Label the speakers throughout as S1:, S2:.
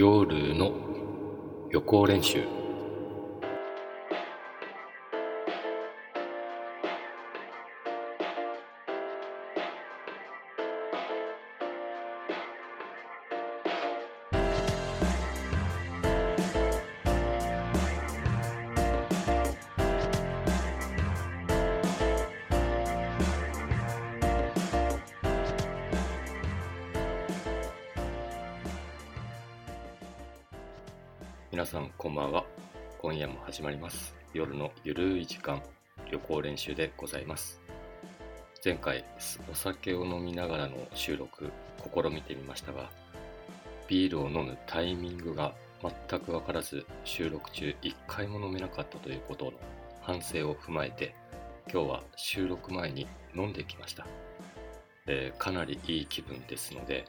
S1: 夜の予行練習。時間予行練習でございます前回お酒を飲みながらの収録試みてみましたがビールを飲むタイミングが全く分からず収録中1回も飲めなかったということの反省を踏まえて今日は収録前に飲んできました、えー、かなりいい気分ですので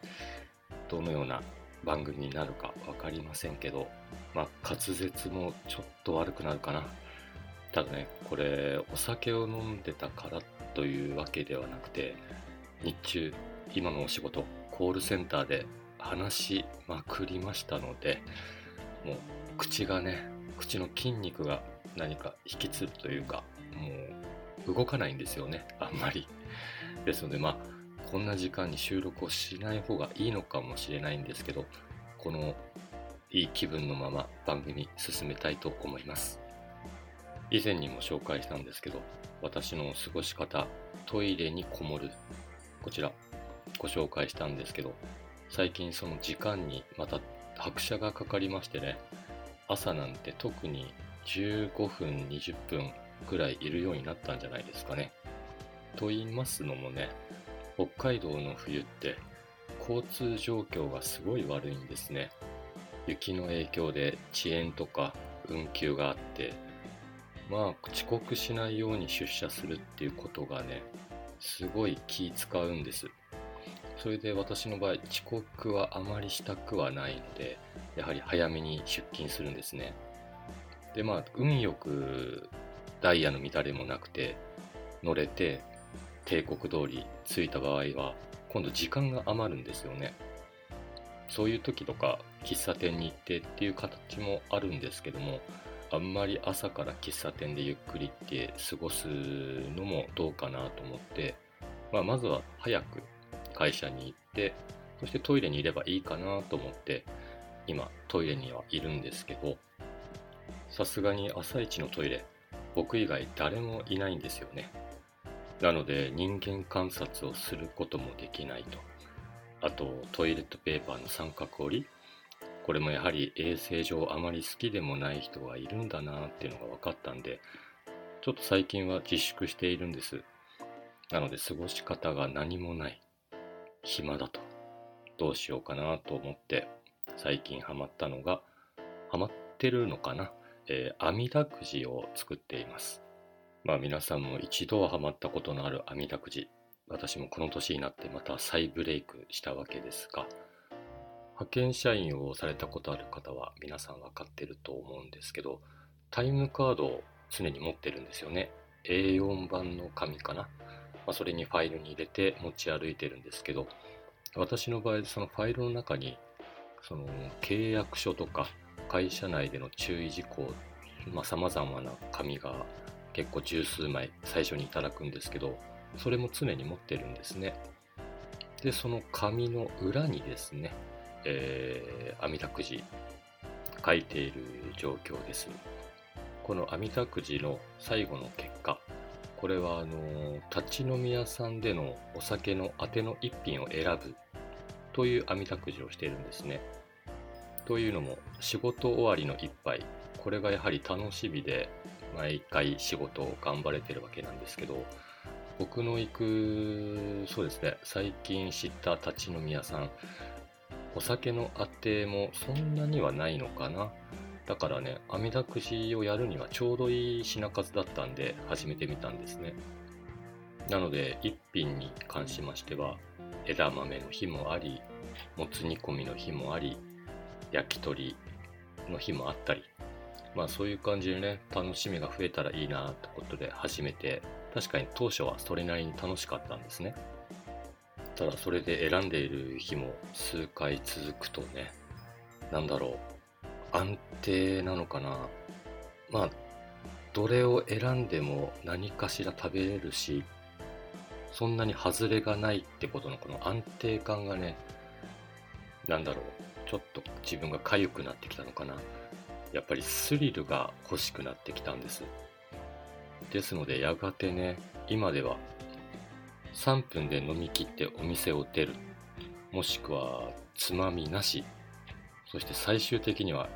S1: どのような番組になるか分かりませんけど、まあ、滑舌もちょっと悪くなるかな。ただね、これ、お酒を飲んでたからというわけではなくて、日中、今のお仕事、コールセンターで話しまくりましたので、もう口がね、口の筋肉が何か引きつるというか、もう動かないんですよね、あんまり。ですので、まあ、こんな時間に収録をしない方がいいのかもしれないんですけど、このいい気分のまま番組進めたいと思います。以前にも紹介したんですけど、私の過ごし方、トイレにこもる、こちらご紹介したんですけど、最近その時間にまた拍車がかかりましてね、朝なんて特に15分、20分ぐらいいるようになったんじゃないですかね。と言いますのもね、北海道の冬って交通状況がすごい悪いんですね。雪の影響で遅延とか運休があって、まあ遅刻しないように出社するっていうことがね、すごい気使うんです。それで私の場合、遅刻はあまりしたくはないので、やはり早めに出勤するんですね。で、まあ、運よくダイヤの乱れもなくて、乗れて、帝国通り着いた場合は、今度時間が余るんですよね。そういう時とか、喫茶店に行ってっていう形もあるんですけども、あんまり朝から喫茶店でゆっくりって過ごすのもどうかなと思って、まあ、まずは早く会社に行って、そしてトイレにいればいいかなと思って、今トイレにはいるんですけど、さすがに朝一のトイレ、僕以外誰もいないんですよね。なので人間観察をすることもできないと。あとトイレットペーパーの三角折り。これもやはり衛生上あまり好きでもない人がいるんだなっていうのが分かったんで、ちょっと最近は自粛しているんです。なので過ごし方が何もない。暇だと。どうしようかなと思って最近ハマったのが、ハマってるのかなえー、網だくじを作っています。まあ皆さんも一度はハマったことのある網だくじ。私もこの年になってまた再ブレイクしたわけですが、派遣社員をされたことある方は皆さん分かってると思うんですけど、タイムカードを常に持ってるんですよね。A4 版の紙かな。まあ、それにファイルに入れて持ち歩いてるんですけど、私の場合、そのファイルの中に、その契約書とか会社内での注意事項さ、まあ、様々な紙が結構十数枚最初にいただくんですけど、それも常に持ってるんですね。で、その紙の裏にですね、えー、網だくじ書いている状況です。この網だくじの最後の結果、これはあの立ち飲み屋さんでのお酒のあての一品を選ぶという網だくじをしているんですね。というのも仕事終わりの一杯、これがやはり楽しみで毎回仕事を頑張れてるわけなんですけど、僕の行く、そうですね、最近知った立ち飲み屋さん、お酒のあてもそんなにはないのかな。だからね、網だくじをやるにはちょうどいい品数だったんで始めてみたんですね。なので、一品に関しましては、枝豆の日もあり、もつ煮込みの日もあり、焼き鳥の日もあったり、まあそういう感じでね、楽しみが増えたらいいなってことで始めて、確かに当初はそれなりに楽しかったんですね。ただそれで選んでいる日も数回続くとね、なんだろう、安定なのかな。まあ、どれを選んでも何かしら食べれるし、そんなに外れがないってことのこの安定感がね、なんだろう、ちょっと自分が痒くなってきたのかな。やっぱりスリルが欲しくなってきたんです。ですので、やがてね、今では3分で飲み切ってお店を出る。もしくは、つまみなし。そして最終的には、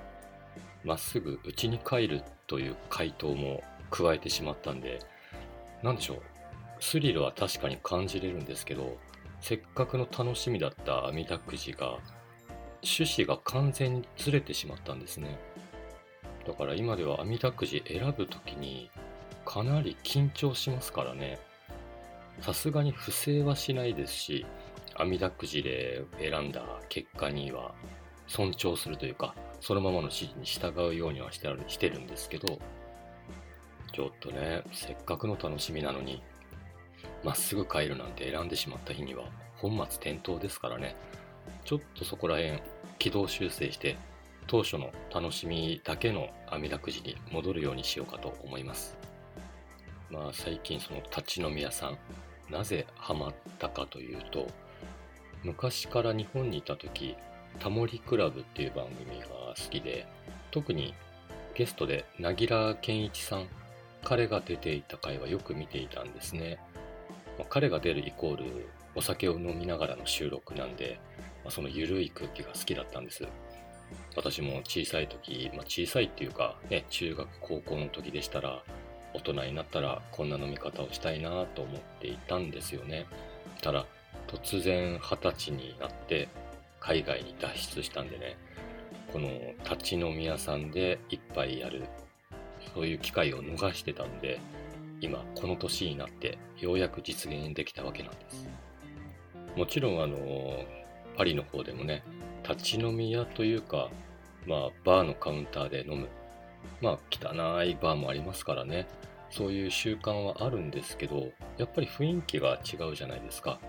S1: まっすぐ家に帰るという回答も加えてしまったんで、なんでしょう。スリルは確かに感じれるんですけど、せっかくの楽しみだった網だくじが、趣旨が完全にずれてしまったんですね。だから今では網だくじ選ぶときにかなり緊張しますからね。さすがに不正はしないですし、網だくじで選んだ結果には尊重するというか、そのままの指示に従うようにはしてあるしてるんですけど、ちょっとね、せっかくの楽しみなのに、まっすぐ帰るなんて選んでしまった日には本末転倒ですからね、ちょっとそこら辺軌道修正して当初の楽しみだけの網だくじに戻るようにしようかと思います。まあ最近その立ち飲み屋さん、なぜハマったかというと、昔から日本にいた時、タモリクラブっていう番組が好きで、特にゲストでなぎら健一さん、彼が出ていた回はよく見ていたんですね。まあ、彼が出るイコールお酒を飲みながらの収録なんで、まあ、その緩い空気が好きだったんです。私も小さい時、まあ、小さいっていうか、ね、中学高校の時でしたら大人になったらこんな飲み方をしたいなと思っていたんですよねただ突然二十歳になって海外に脱出したんでねこの立ち飲み屋さんで一杯やるそういう機会を逃してたんで今この年になってようやく実現できたわけなんですもちろんあのパリの方でもね立ち飲み屋というか、まあ、バーのカウンターで飲む。まあ、汚いバーもありますからね。そういう習慣はあるんですけど、やっぱり雰囲気が違うじゃないですか。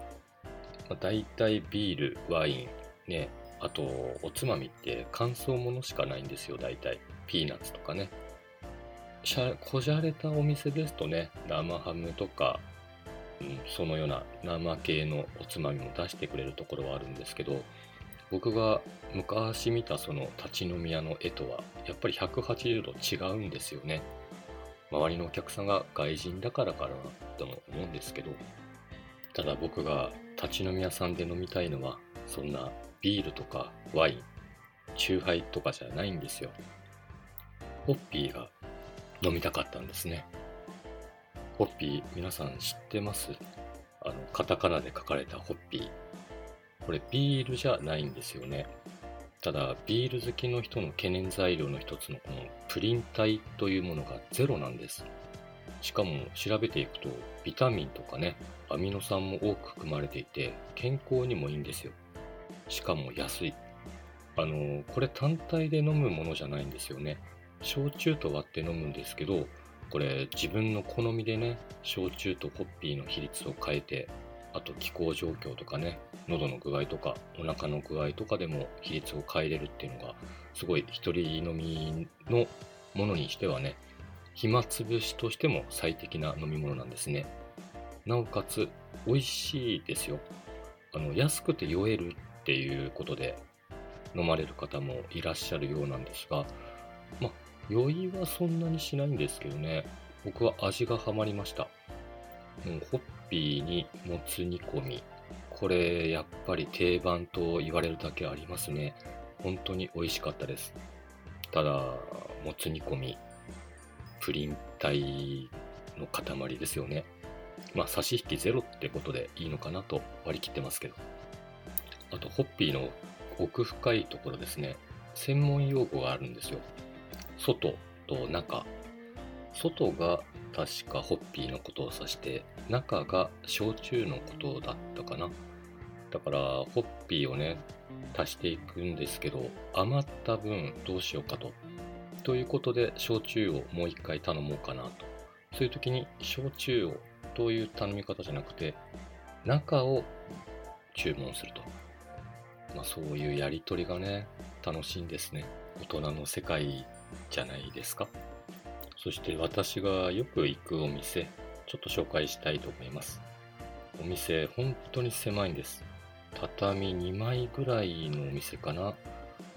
S1: まあ、大体ビール、ワイン、ね、あと、おつまみって乾燥ものしかないんですよ、大体。ピーナッツとかね。しゃこじゃれたお店ですとね、生ハムとか、うん、そのような生系のおつまみも出してくれるところはあるんですけど、僕が昔見たその立ち飲み屋の絵とはやっぱり180度違うんですよね。周りのお客さんが外人だからかなとも思うんですけどただ僕が立ち飲み屋さんで飲みたいのはそんなビールとかワインチューハイとかじゃないんですよ。ホッピーが飲みたかったんですね。ホッピー皆さん知ってます？あのカタカナで書かれたホッピー。これビールじゃないんですよね。ただ、ビール好きの人の懸念材料の一つのこのプリン体というものがゼロなんです。しかも調べていくと、ビタミンとかね、アミノ酸も多く含まれていて、健康にもいいんですよ。しかも安い。あの、これ単体で飲むものじゃないんですよね。焼酎と割って飲むんですけど、これ自分の好みでね、焼酎とホッピーの比率を変えてあと気候状況とかね、喉の具合とか、お腹の具合とかでも比率を変えれるっていうのが、すごい一人飲みのものにしてはね、暇つぶしとしても最適な飲み物なんですね。なおかつ、美味しいですよ。あの、安くて酔えるっていうことで飲まれる方もいらっしゃるようなんですが、まあ、酔いはそんなにしないんですけどね、僕は味がハマりました。うん、ホッピーにもつ煮込み。これ、やっぱり定番と言われるだけありますね。本当に美味しかったです。ただ、もつ煮込み、プリン体の塊ですよね。まあ、差し引きゼロってことでいいのかなと割り切ってますけど。あと、ホッピーの奥深いところですね。専門用語があるんですよ。外と中。外が確かホッピーのことを指して、中が焼酎のことだったかな。だから、ホッピーをね、足していくんですけど、余った分どうしようかと。ということで、焼酎をもう一回頼もうかなと。そういう時に、焼酎をという頼み方じゃなくて、中を注文すると。まあ、そういうやりとりがね、楽しいんですね。大人の世界じゃないですか。そして私がよく行くお店、ちょっと紹介したいと思います。お店、本当に狭いんです。畳2枚ぐらいのお店かな。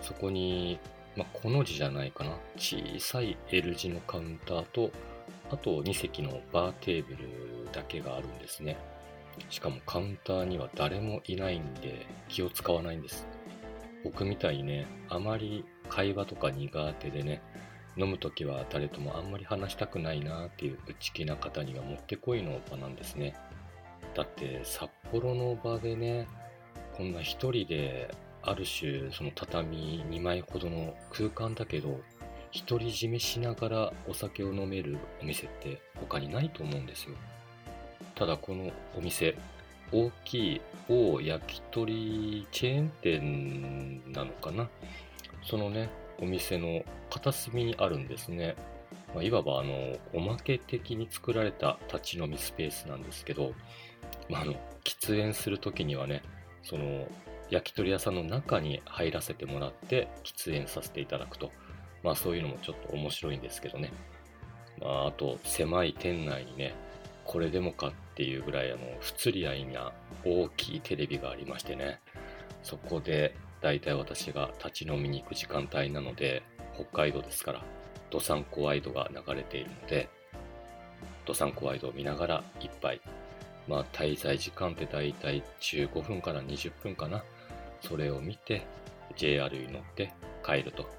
S1: そこに、まあ、この字じゃないかな。小さい L 字のカウンターと、あと2席のバーテーブルだけがあるんですね。しかもカウンターには誰もいないんで気を使わないんです。僕みたいにね、あまり会話とか苦手でね、飲むときは誰ともあんまり話したくないなっていう内気な方にはもってこいの場なんですね。だって札幌の場でね、こんな一人である種その畳2枚ほどの空間だけど独り占めしながらお酒を飲めるお店って他にないと思うんですよ。ただこのお店、大きい某焼き鳥チェーン店なのかなそのね、お店の片隅にあるんですね。まあ、いわばあの、おまけ的に作られた立ち飲みスペースなんですけど、まあ、あの、喫煙するときにはね、その、焼き鳥屋さんの中に入らせてもらって喫煙させていただくと。まあそういうのもちょっと面白いんですけどね。まああと狭い店内にね、これでもかっていうぐらいあの不釣り合いな大きいテレビがありましてね。そこで大体私が立ち飲みに行く時間帯なので、北海道ですから、ドサンコワイドが流れているので、ドサンコワイドを見ながら一杯。まあ滞在時間って大体15分から20分かな。それを見て JR に乗って帰ると。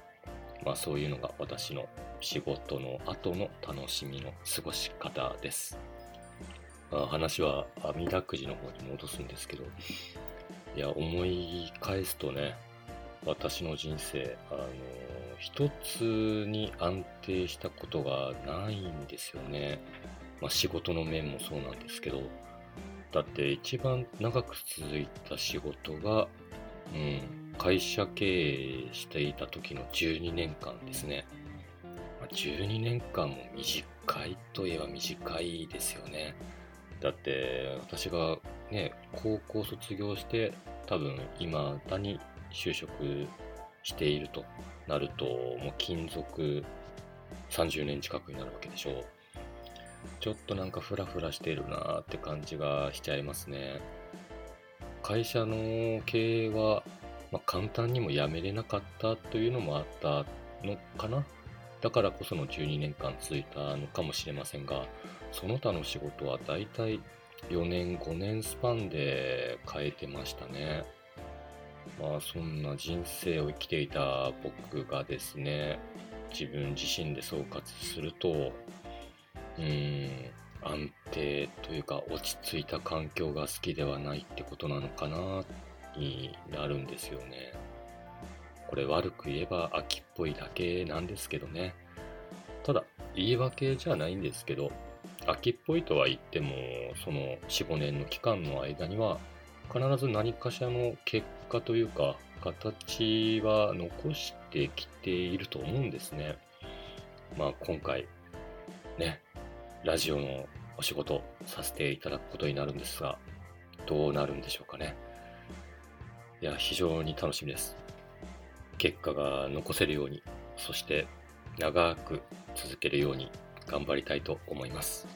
S1: まあそういうのが私の仕事の後の楽しみの過ごし方です。まあ、話は網だくじの方に戻すんですけど、いや、思い返すとね、私の人生、あの、一つに安定したことがないんですよね。まあ仕事の面もそうなんですけど、だって一番長く続いた仕事が、うん、会社経営していた時の12年間ですね。12年間も短いといえば短いですよね。だって私がね、高校卒業して多分未だに就職しているとなると、もう勤続30年近くになるわけでしょう。ちょっとなんかフラフラしてるなーって感じがしちゃいますね。会社の経営は、まあ、簡単にも辞めれなかったというのもあったのかな。だからこその12年間続いたのかもしれませんが、その他の仕事はだいたい4年、5年スパンで変えてましたね。まあそんな人生を生きていた僕がですね、自分自身で総括すると、うん、安定というか落ち着いた環境が好きではないってことなのかな、になるんですよね。これ悪く言えば秋っぽいだけなんですけどね。ただ、言い訳じゃないんですけど、秋っぽいとは言っても、その4、5年の期間の間には、必ず何かしらの結果というか、形は残してきていると思うんですね。まあ今回、ね、ラジオのお仕事させていただくことになるんですが、どうなるんでしょうかね。いや、非常に楽しみです。結果が残せるように、そして長く続けるように頑張りたいと思います。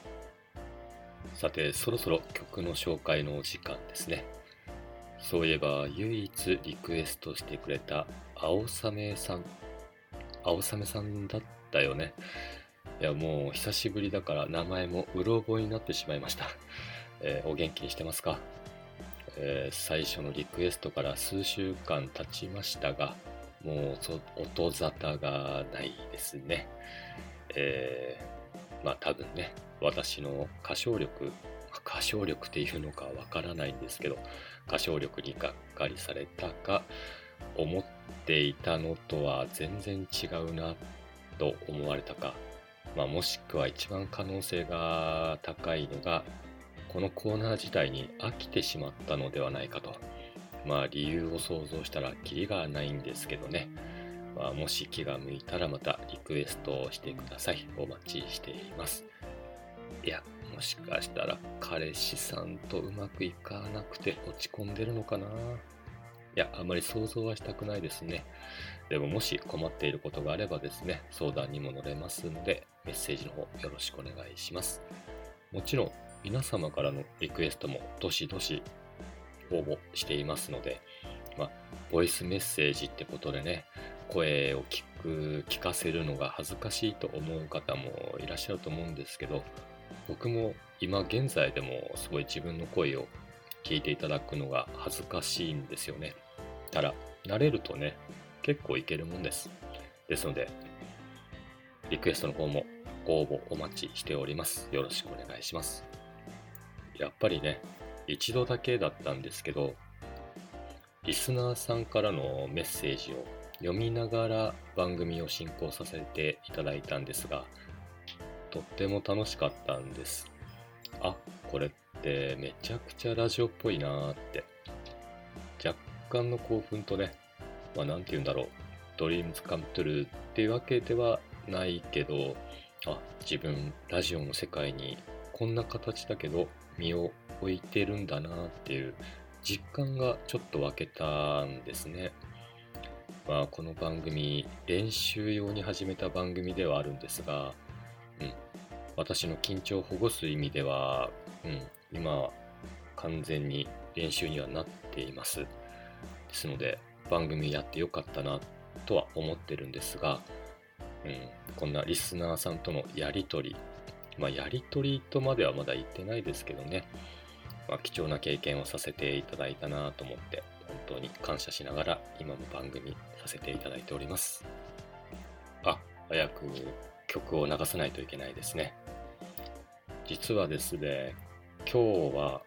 S1: さて、そろそろ曲の紹介のお時間ですね。そういえば、唯一リクエストしてくれた青雨さん。青雨さんだったよね。いや、もう久しぶりだから名前もうろ覚えになってしまいました。えー、お元気にしてますか、えー、最初のリクエストから数週間経ちましたが、もう音沙汰がないですね。えーまあ多分ね、私の歌唱力、歌唱力っていうのかわからないんですけど、歌唱力にがっかりされたか、思っていたのとは全然違うなと思われたか、まあ、もしくは一番可能性が高いのが、このコーナー自体に飽きてしまったのではないかと。まあ理由を想像したらキリがないんですけどね。まあ、もし気が向いたらまたリクエストをしてください。お待ちしています。いや、もしかしたら彼氏さんとうまくいかなくて落ち込んでるのかないや、あまり想像はしたくないですね。でももし困っていることがあればですね、相談にも乗れますので、メッセージの方よろしくお願いします。もちろん、皆様からのリクエストもどしどし応募していますので、まあ、ボイスメッセージってことでね、声を聞く、聞かせるのが恥ずかしいと思う方もいらっしゃると思うんですけど、僕も今現在でもすごい自分の声を聞いていただくのが恥ずかしいんですよね。ただ、慣れるとね、結構いけるもんです。ですので、リクエストの方もご応募お待ちしております。よろしくお願いします。やっぱりね、一度だけだったんですけど、リスナーさんからのメッセージを読みながら番組を進行させていただいたんですが、とっても楽しかったんです。あ、これってめちゃくちゃラジオっぽいなーって。若干の興奮とね、まあて言うんだろう、ドリームズカムトゥルーっていうわけではないけど、あ、自分ラジオの世界にこんな形だけど身を置いてるんだなっていう実感がちょっと分けたんですね。まあ、この番組、練習用に始めた番組ではあるんですが、うん、私の緊張をほぐす意味では、うん、今、完全に練習にはなっています。ですので、番組やってよかったなとは思ってるんですが、うん、こんなリスナーさんとのやりとり、まあ、やりとりとまではまだ言ってないですけどね、まあ、貴重な経験をさせていただいたなと思って、当に感謝しながら今も番組させていただいております。あ、早く曲を流さないといけないですね。実はですね、今日は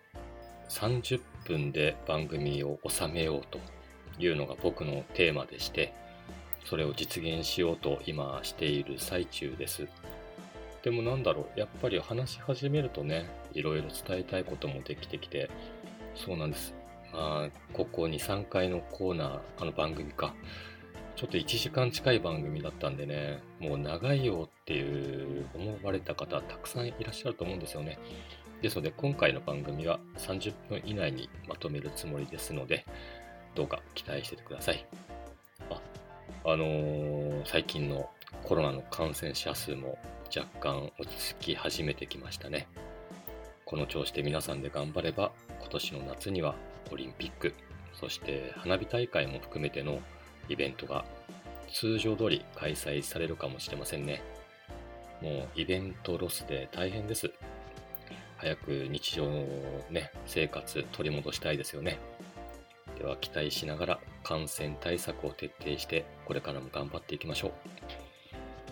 S1: 30分で番組を収めようというのが僕のテーマでして、それを実現しようと今している最中です。でもなんだろう、やっぱり話し始めるとね、いろいろ伝えたいこともできてきて、そうなんです。あ、ここ2、3回のコーナー、あの番組か。ちょっと1時間近い番組だったんでね、もう長いよっていう思われた方たくさんいらっしゃると思うんですよね。ですので今回の番組は30分以内にまとめるつもりですので、どうか期待しててください。あ、あのー、最近のコロナの感染者数も若干落ち着き始めてきましたね。この調子で皆さんで頑張れば今年の夏にはオリンピック、そして花火大会も含めてのイベントが通常通り開催されるかもしれませんね。もうイベントロスで大変です。早く日常のね、生活取り戻したいですよね。では期待しながら感染対策を徹底してこれからも頑張っていきましょ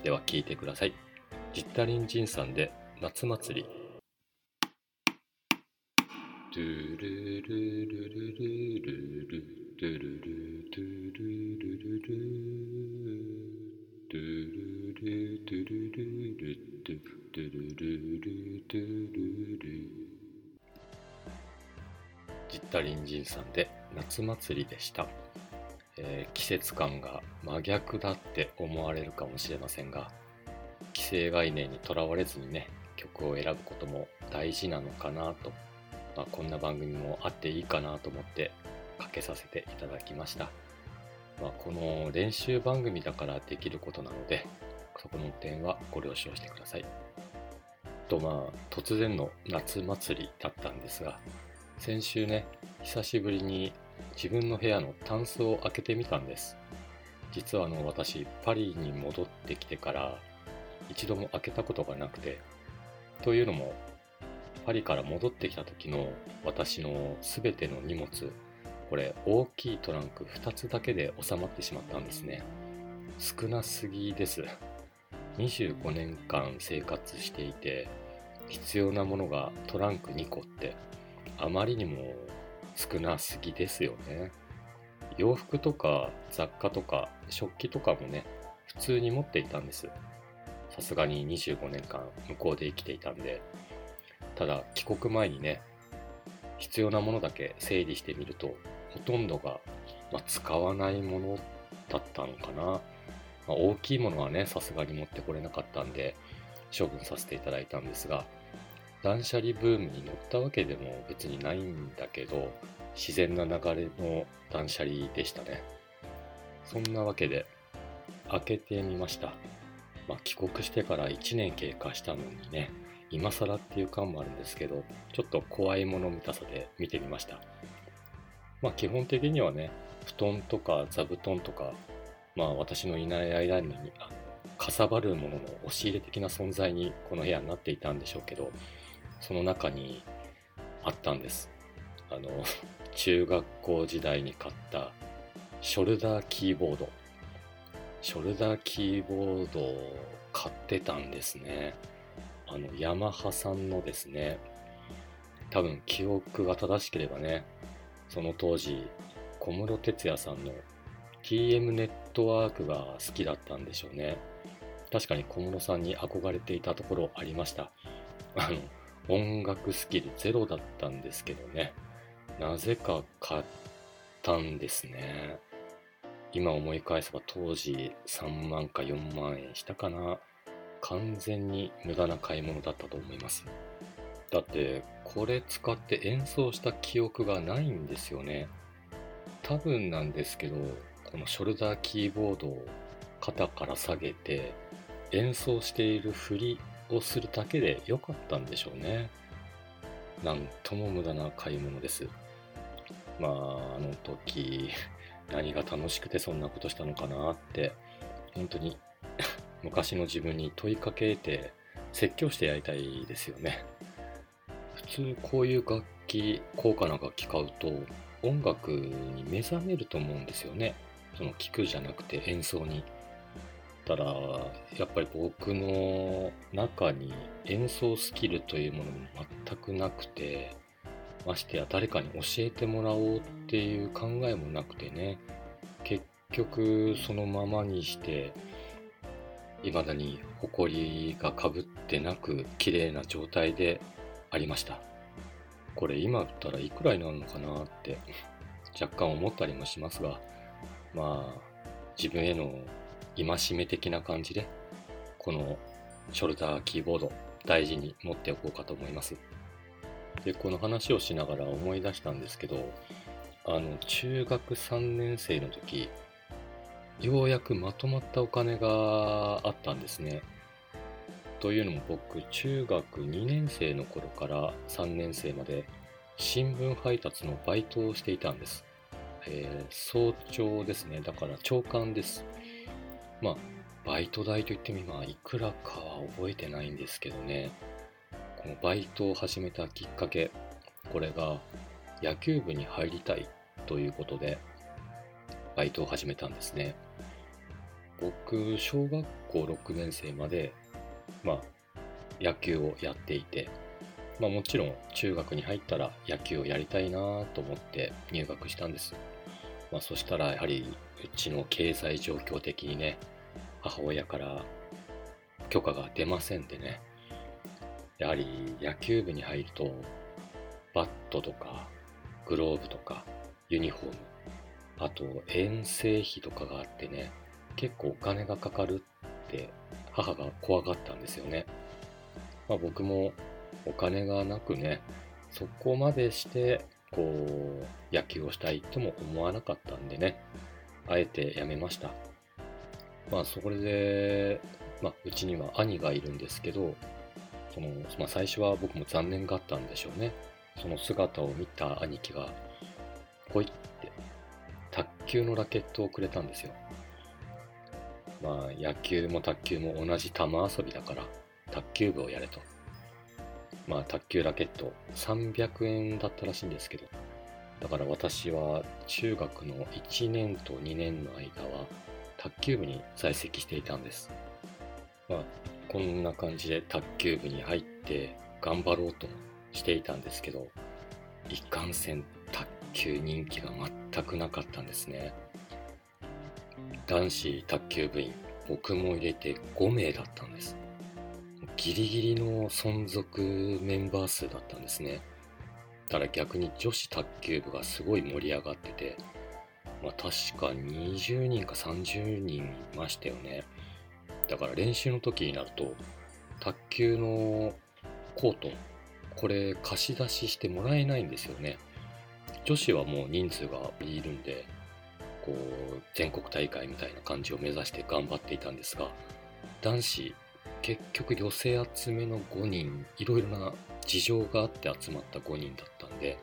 S1: う。では聞いてください。ジッタリンジンさんで夏祭りジッタリンジンさんで夏祭りでした、えー、季節感が真逆だって思われるかもしれませんが既成概念にとらわれずにね曲を選ぶことも大事なのかなとまあ、こんな番組もあっていいかなと思ってかけさせていただきました。まあ、この練習番組だからできることなので、そこの点はご了承してください。とまあ、突然の夏祭りだったんですが、先週ね、久しぶりに自分の部屋のタンスを開けてみたんです。実はあの私、パリに戻ってきてから一度も開けたことがなくて、というのもパリから戻ってきた時の私の全ての荷物、これ大きいトランク2つだけで収まってしまったんですね。少なすぎです。25年間生活していて、必要なものがトランク2個ってあまりにも少なすぎですよね。洋服とか雑貨とか食器とかもね、普通に持っていたんです。さすがに25年間向こうで生きていたんで、ただ帰国前にね、必要なものだけ整理してみると、ほとんどが、まあ、使わないものだったのかな。まあ、大きいものはね、さすがに持ってこれなかったんで、処分させていただいたんですが、断捨離ブームに乗ったわけでも別にないんだけど、自然な流れの断捨離でしたね。そんなわけで、開けてみました。まあ、帰国してから1年経過したのにね、今更っていう感もあるんですけど、ちょっと怖いもの見たさで見てみました。まあ、基本的にはね、布団とか座布団とか、まあ私のいない間にかさばるものの押し入れ的な存在にこの部屋になっていたんでしょうけど、その中にあったんです。あの、中学校時代に買ったショルダーキーボード。ショルダーキーボードを買ってたんですね。あの、ヤマハさんのですね、多分記憶が正しければね、その当時、小室哲哉さんの TM ネットワークが好きだったんでしょうね。確かに小室さんに憧れていたところありました。あの、音楽スキルゼロだったんですけどね。なぜか買ったんですね。今思い返せば当時3万か4万円したかな。完全に無駄な買い物だったと思います。だってこれ使って演奏した記憶がないんですよね。多分なんですけど、このショルダーキーボードを肩から下げて演奏している振りをするだけで良かったんでしょうね。なんとも無駄な買い物です。まあ、あの時、何が楽しくてそんなことしたのかなって、本当に昔の自分に問いかけて説教してやりたいですよね。普通こういう楽器、高価な楽器買うと音楽に目覚めると思うんですよね。その聴くじゃなくて演奏に。ただ、やっぱり僕の中に演奏スキルというものも全くなくて、ましてや誰かに教えてもらおうっていう考えもなくてね、結局そのままにして、未だに埃がかぶってなく綺麗な状態でありました。これ今売ったらいくらになるのかなって若干思ったりもしますが、まあ自分への戒め的な感じで、このショルダーキーボード大事に持っておこうかと思います。で、この話をしながら思い出したんですけど、あの、中学3年生の時、ようやくまとまったお金があったんですね。というのも僕、中学2年生の頃から3年生まで新聞配達のバイトをしていたんです。えー、早朝ですね。だから朝刊です。まあ、バイト代といっても今いくらかは覚えてないんですけどね。このバイトを始めたきっかけ、これが野球部に入りたいということで、バイトを始めたんですね。僕、小学校6年生まで、まあ、野球をやっていて、まあもちろん中学に入ったら野球をやりたいなと思って入学したんです。まあそしたらやはりうちの経済状況的にね、母親から許可が出ませんでね、やはり野球部に入ると、バットとか、グローブとか、ユニフォーム、あと遠征費とかがあってね、結構お金がかかるって母が怖がったんですよね。まあ僕もお金がなくね、そこまでして、こう、野球をしたいとも思わなかったんでね、あえてやめました。まあそれで、まあうちには兄がいるんですけど、その、まあ、最初は僕も残念があったんでしょうね。その姿を見た兄貴が、ポイって、卓球のラケットをくれたんですよ。まあ、野球も卓球も同じ球遊びだから、卓球部をやれと。まあ、卓球ラケット300円だったらしいんですけど、だから私は中学の1年と2年の間は、卓球部に在籍していたんです。まあ、こんな感じで卓球部に入って頑張ろうとしていたんですけど、いかんせん卓球人気が全くなかったんですね。男子卓球部員、僕も入れて5名だったんです。ギリギリの存続メンバー数だったんですね。ただ逆に女子卓球部がすごい盛り上がってて、まあ確か20人か30人いましたよね。だから練習の時になると、卓球のコートこれ貸し出ししてもらえないんですよね。女子はもう人数がいるんで、こう、全国大会みたいな感じを目指して頑張っていたんですが、男子、結局寄せ集めの5人、いろいろな事情があって集まった5人だったんで、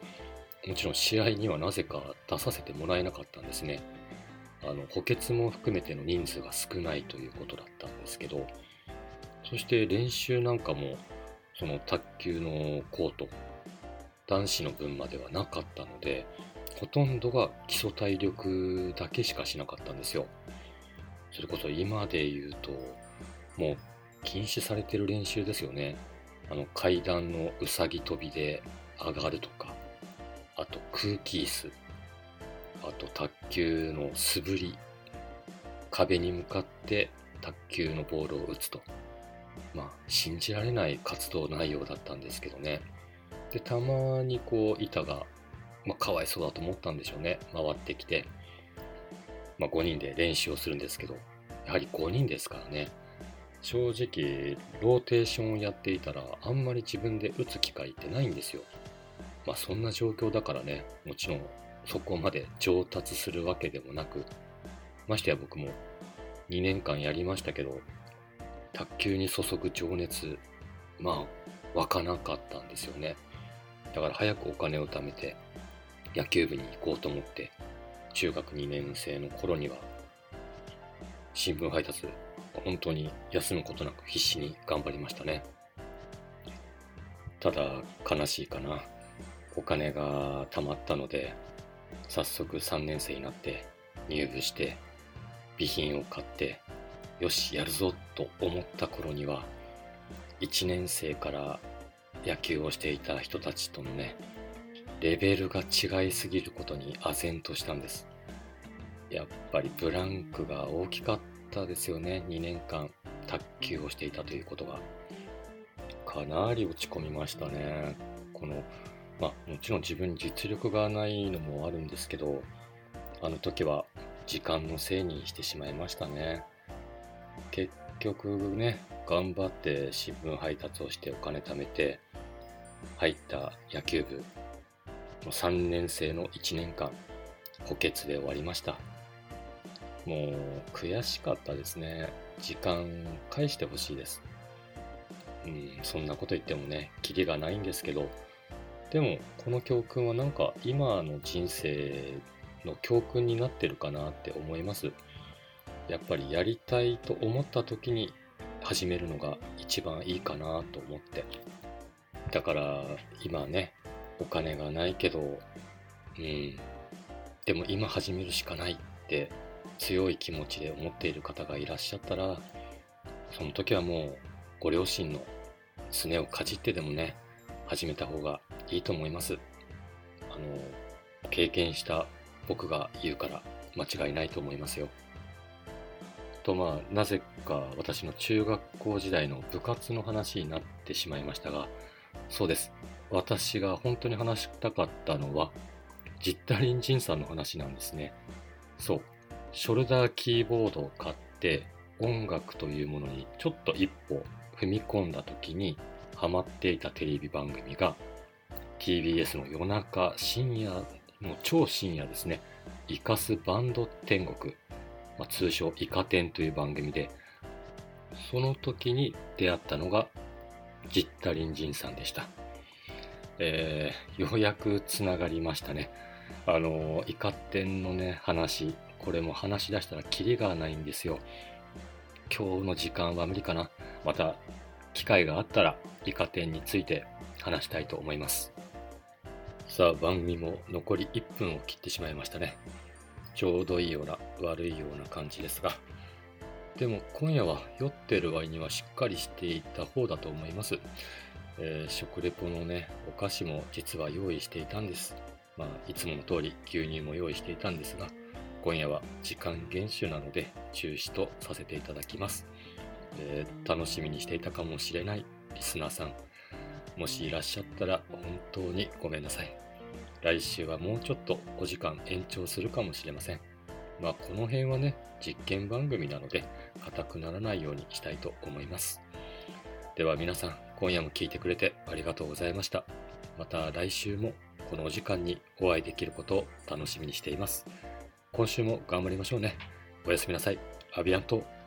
S1: もちろん試合にはなぜか出させてもらえなかったんですね。あの、補欠も含めての人数が少ないということだったんですけど、そして練習なんかも、その卓球のコート、男子の分まではなかったので、ほとんどが基礎体力だけしかしなかったんですよ。それこそ今で言うと、もう禁止されてる練習ですよね。あの階段のうさぎ跳びで上がるとか、あと空気椅子、あと卓球の素振り、壁に向かって卓球のボールを打つと。まあ、信じられない活動内容だったんですけどね。で、たまにこう、板が、まあ、かわいそうだと思ったんでしょうね。回ってきて、まあ、5人で練習をするんですけど、やはり5人ですからね。正直、ローテーションをやっていたら、あんまり自分で打つ機会ってないんですよ。まあ、そんな状況だからね、もちろんそこまで上達するわけでもなく、ましてや僕も2年間やりましたけど、卓球に注ぐ情熱、まあ、湧かなかったんですよね。だから早くお金を貯めて、野球部に行こうと思って、中学2年生の頃には、新聞配達、本当に休むことなく必死に頑張りましたね。ただ、悲しいかな。お金が貯まったので、早速3年生になって入部して備品を買ってよしやるぞと思った頃には1年生から野球をしていた人たちとのねレベルが違いすぎることに唖然としたんです。やっぱりブランクが大きかったですよね。2年間卓球をしていたということが。かなり落ち込みましたね。このまあ、もちろん自分に実力がないのもあるんですけど、あの時は時間のせいにしてしまいましたね。結局ね、頑張って新聞配達をしてお金貯めて、入った野球部、3年生の1年間、補欠で終わりました。もう悔しかったですね。時間返してほしいです。うん、そんなこと言ってもね、キリがないんですけど、でもこの教訓はなんか今の人生の教訓になってるかなって思います。やっぱりやりたいと思った時に始めるのが一番いいかなと思って。だから今ね、お金がないけど、うん、でも今始めるしかないって強い気持ちで思っている方がいらっしゃったら、その時はもうご両親のすねをかじってでもね、始めた方がいいと思います。あの、経験した僕が言うから間違いないと思いますよ。とまあ、なぜか私の中学校時代の部活の話になってしまいましたが、そうです。私が本当に話したかったのは、ジッタリンジンさんの話なんですね。そう。ショルダーキーボードを買って音楽というものにちょっと一歩踏み込んだ時にハマっていたテレビ番組が TBS の夜中深夜の超深夜ですねイカスバンド天国、まあ、通称イカ天という番組でその時に出会ったのがジッタリンジンさんでした、えー、ようやくつながりましたねあのイカ天のね話これも話し出したらキリがないんですよ今日の時間は無理かなまた機会があったらイカ天について話したいと思いますさあ番組も残り1分を切ってしまいましたね。ちょうどいいような悪いような感じですが。でも今夜は酔ってる割にはしっかりしていた方だと思います。えー、食レポのね、お菓子も実は用意していたんです。まあ、いつもの通り牛乳も用意していたんですが、今夜は時間厳守なので中止とさせていただきます。えー、楽しみにしていたかもしれないリスナーさん、もしいらっしゃったら本当にごめんなさい。来週はもうちょっとお時間延長するかもしれません。まあこの辺はね、実験番組なので、硬くならないようにしたいと思います。では皆さん、今夜も聞いてくれてありがとうございました。また来週もこのお時間にお会いできることを楽しみにしています。今週も頑張りましょうね。おやすみなさい。アビアント。